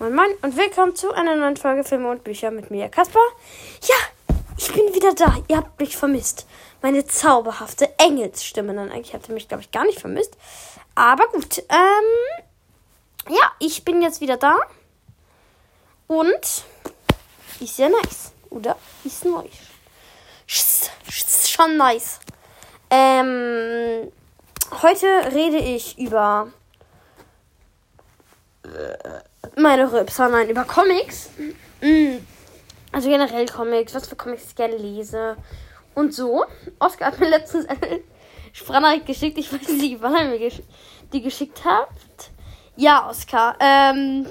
Moin Moin und willkommen zu einer neuen Folge Filme und Bücher mit mir, Kasper. Ja, ich bin wieder da. Ihr habt mich vermisst. Meine zauberhafte Engelsstimme. Dann eigentlich habt ihr mich, glaube ich, gar nicht vermisst. Aber gut. Ähm, ja, ich bin jetzt wieder da. Und ist ja nice. Oder? Ist. Ist schon nice. Ähm, heute rede ich über meine Rülpser, nein, über Comics. Mm. Also generell Comics, was für Comics ich gerne lese. Und so. Oskar hat mir letztens eine Sprachnachricht geschickt. Ich weiß nicht, wann er mir gesch die geschickt hat. Ja, Oskar. Ähm,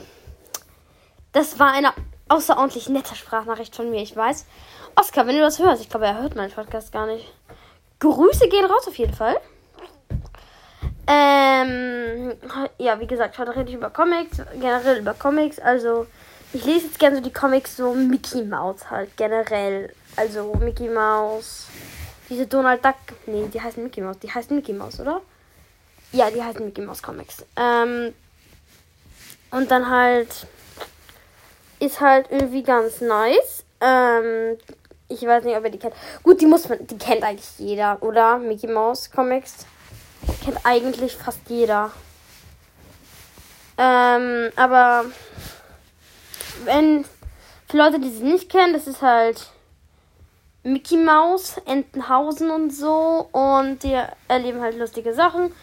das war eine außerordentlich nette Sprachnachricht von mir, ich weiß. Oskar, wenn du das hörst, ich glaube, er hört meinen Podcast gar nicht. Grüße gehen raus auf jeden Fall. Ähm, ja, wie gesagt, heute rede ich über Comics, generell über Comics. Also, ich lese jetzt gerne so die Comics so Mickey Mouse halt, generell. Also, Mickey Mouse, diese Donald Duck, nee, die heißen Mickey Mouse, die heißen Mickey Mouse, oder? Ja, die heißen Mickey Mouse Comics. Ähm, und dann halt, ist halt irgendwie ganz nice. Ähm, ich weiß nicht, ob ihr die kennt. Gut, die muss man, die kennt eigentlich jeder, oder? Mickey Mouse Comics. Kennt eigentlich fast jeder. Ähm, aber wenn für Leute, die sie nicht kennen, das ist halt Mickey Mouse, Entenhausen und so. Und die erleben halt lustige Sachen.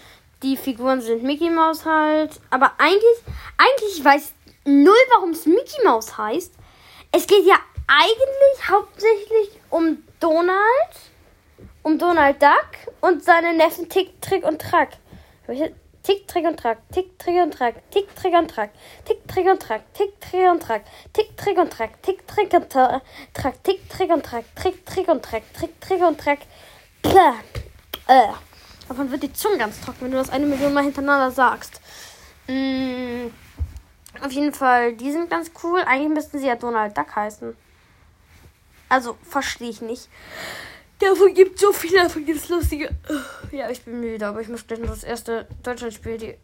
Die Figuren sind Mickey Mouse halt. Aber eigentlich, eigentlich weiß null, warum es Mickey Mouse heißt. Es geht ja eigentlich hauptsächlich um Donald um Donald Duck und seine Neffen Tick, Trick und Track. Tick, Trick und Track, Tick, Trick und Track, Tick, Trick und Track, Tick, Trick und Track, Tick, Trick und Track, Tick, Trick und Track, Tick, Trick und Track, Tick, Trick und Track, Trick, Trick und Track, Trick, Trick und Track. Äh. Davon wird die Zunge ganz trocken, wenn du das eine Million Mal hintereinander sagst. Mm, auf jeden Fall, die sind ganz cool. Eigentlich müssten sie ja Donald Duck heißen. Also, verstehe ich nicht. Davon gibt so viel, davon gibt es lustige. Ja, ich bin müde, aber ich muss gleich noch das erste Deutschlandspiel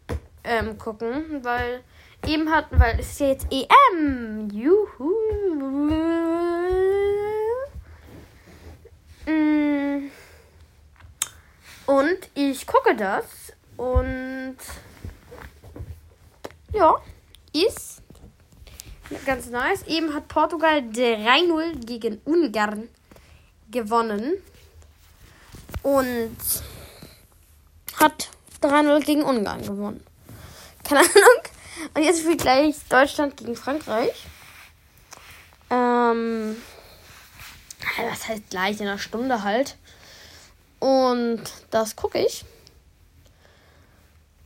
ähm, gucken, weil eben hat, weil es ist ja jetzt EM. Juhu. Mm. Und ich gucke das und ja, ist ganz nice. Eben hat Portugal 3-0 gegen Ungarn gewonnen und hat 3-0 gegen Ungarn gewonnen. Keine Ahnung. Und jetzt spielt gleich Deutschland gegen Frankreich. Ähm, was heißt gleich in einer Stunde halt. Und das gucke ich.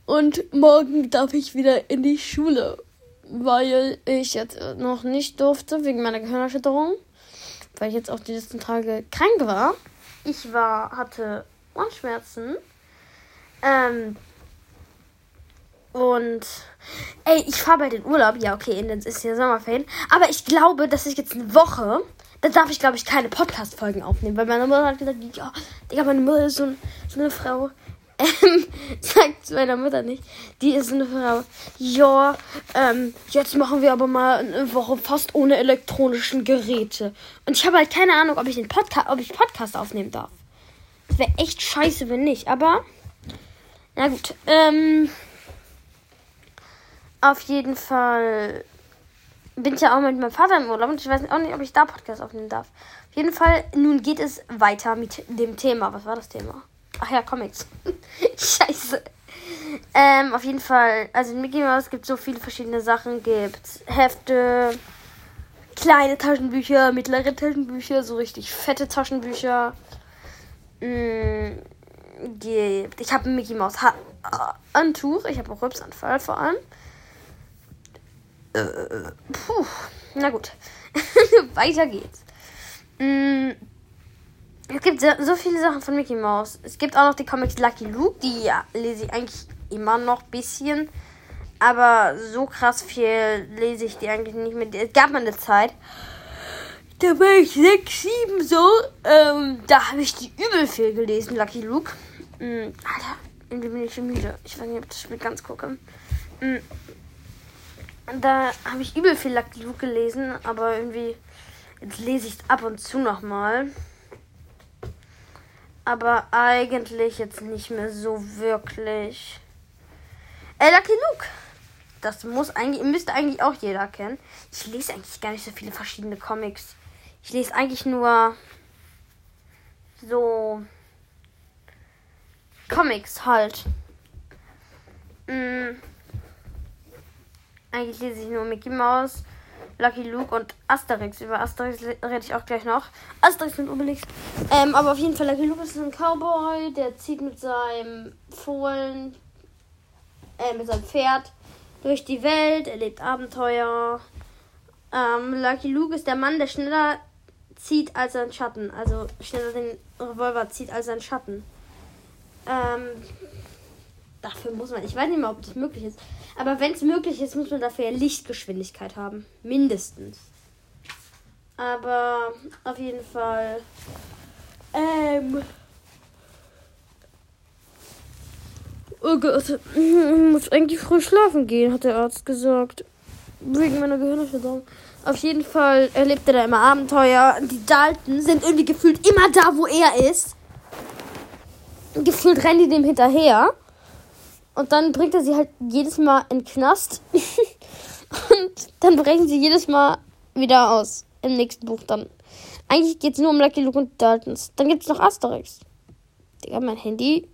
Und morgen darf ich wieder in die Schule, weil ich jetzt noch nicht durfte wegen meiner Gehirnerschütterung weil ich jetzt auch die letzten Tage krank war. Ich war, hatte Ohrenschmerzen. Ähm, und ey, ich fahre bald in Urlaub. Ja, okay, das ist ja Sommerferien. Aber ich glaube, dass ich jetzt eine Woche, da darf ich, glaube ich, keine Podcast-Folgen aufnehmen. Weil meine Mutter hat gesagt, ja, Digga, meine Mutter ist so, so eine Frau ähm, sagt zu meiner Mutter nicht. Die ist eine Frau. Ja, ähm, jetzt machen wir aber mal eine Woche fast ohne elektronischen Geräte. Und ich habe halt keine Ahnung, ob ich den Podcast, ob ich Podcast aufnehmen darf. Das wäre echt scheiße, wenn nicht. Aber, na gut. Ähm, auf jeden Fall bin ich ja auch mit meinem Vater im Urlaub und ich weiß auch nicht, ob ich da Podcast aufnehmen darf. Auf jeden Fall, nun geht es weiter mit dem Thema. Was war das Thema? Ach ja, Comics. Scheiße. Ähm, auf jeden Fall, also in Mickey Mouse gibt es so viele verschiedene Sachen. Gibt Hefte, kleine Taschenbücher, mittlere Taschenbücher, so richtig fette Taschenbücher. Mm, gibt. Ich habe ein Mickey Mouse ha ein Tuch. Ich habe auch Rübsanfall vor allem. Äh, puh. Na gut. Weiter geht's. Mm, es gibt so viele Sachen von Mickey Mouse. Es gibt auch noch die Comics Lucky Luke, die lese ich eigentlich immer noch ein bisschen. Aber so krass viel lese ich die eigentlich nicht mehr. Es gab mal eine Zeit, da war ich 6, 7 so. Ähm, da habe ich die übel viel gelesen, Lucky Luke. Mhm, Alter, irgendwie bin ich schon müde. Ich weiß nicht, ob ich das Spiel ganz gucke. Mhm. Da habe ich übel viel Lucky Luke gelesen, aber irgendwie jetzt lese ich es ab und zu nochmal. Aber eigentlich jetzt nicht mehr so wirklich. Äh, Lucky Luke. Das muss eigentlich, müsste eigentlich auch jeder kennen. Ich lese eigentlich gar nicht so viele verschiedene Comics. Ich lese eigentlich nur so Comics halt. Mm. Eigentlich lese ich nur Mickey Mouse, Lucky Luke und Asterix. Über Asterix rede ich auch gleich noch. Asterix und Obelix. Ähm, aber auf jeden Fall, Lucky Luke ist ein Cowboy, der zieht mit seinem Fohlen, äh, mit seinem Pferd durch die Welt, erlebt Abenteuer. Ähm, Lucky Luke ist der Mann, der schneller zieht als sein Schatten. Also schneller den Revolver zieht als sein Schatten. Ähm, dafür muss man, ich weiß nicht mehr, ob das möglich ist. Aber wenn es möglich ist, muss man dafür Lichtgeschwindigkeit haben. Mindestens. Aber auf jeden Fall. Ähm. Oh Gott, ich muss eigentlich früh schlafen gehen, hat der Arzt gesagt. Wegen meiner Gehirnerschütterung. Auf jeden Fall erlebt er da immer Abenteuer. Die Dalton sind irgendwie gefühlt immer da, wo er ist. Gefühlt rennen die dem hinterher. Und dann bringt er sie halt jedes Mal in den Knast. und dann brechen sie jedes Mal wieder aus. Im nächsten Buch dann. Eigentlich geht es nur um Lucky Luke und Daltons. Dann gibt es noch Asterix. Digga, mein Handy.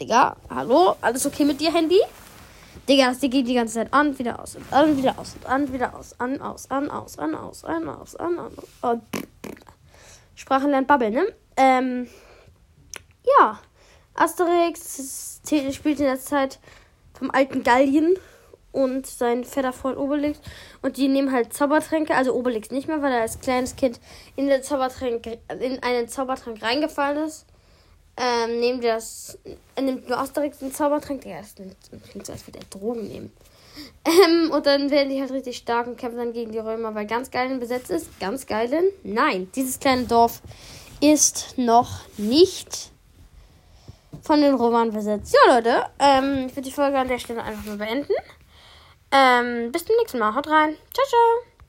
Digga, hallo? Alles okay mit dir, Handy? Digga, das geht die ganze Zeit an, wieder aus und an, wieder aus und an, wieder aus, an, aus, an, aus, an, aus, an, aus, an, an. Und Sprachen lernt Bubble, ne? Ähm, ja. Asterix spielt in der Zeit vom alten Gallien und sein fetter Freund Obelix. Und die nehmen halt Zaubertränke, also Obelix nicht mehr, weil er als kleines Kind in, der Zaubertrank, in einen Zaubertrank reingefallen ist. Ähm, nehmen das, er nimmt nur Asterix den Zaubertrank. Ja, das klingt so, als würde er Drogen nehmen. Ähm, und dann werden die halt richtig stark und kämpfen dann gegen die Römer, weil ganz Geilen besetzt ist. Ganz Geilen? Nein, dieses kleine Dorf ist noch nicht von den Römern besetzt. Ja, Leute, ähm, ich würde die Folge an der Stelle einfach nur beenden. Ähm, bis zum nächsten Mal. Haut rein. Ciao, ciao.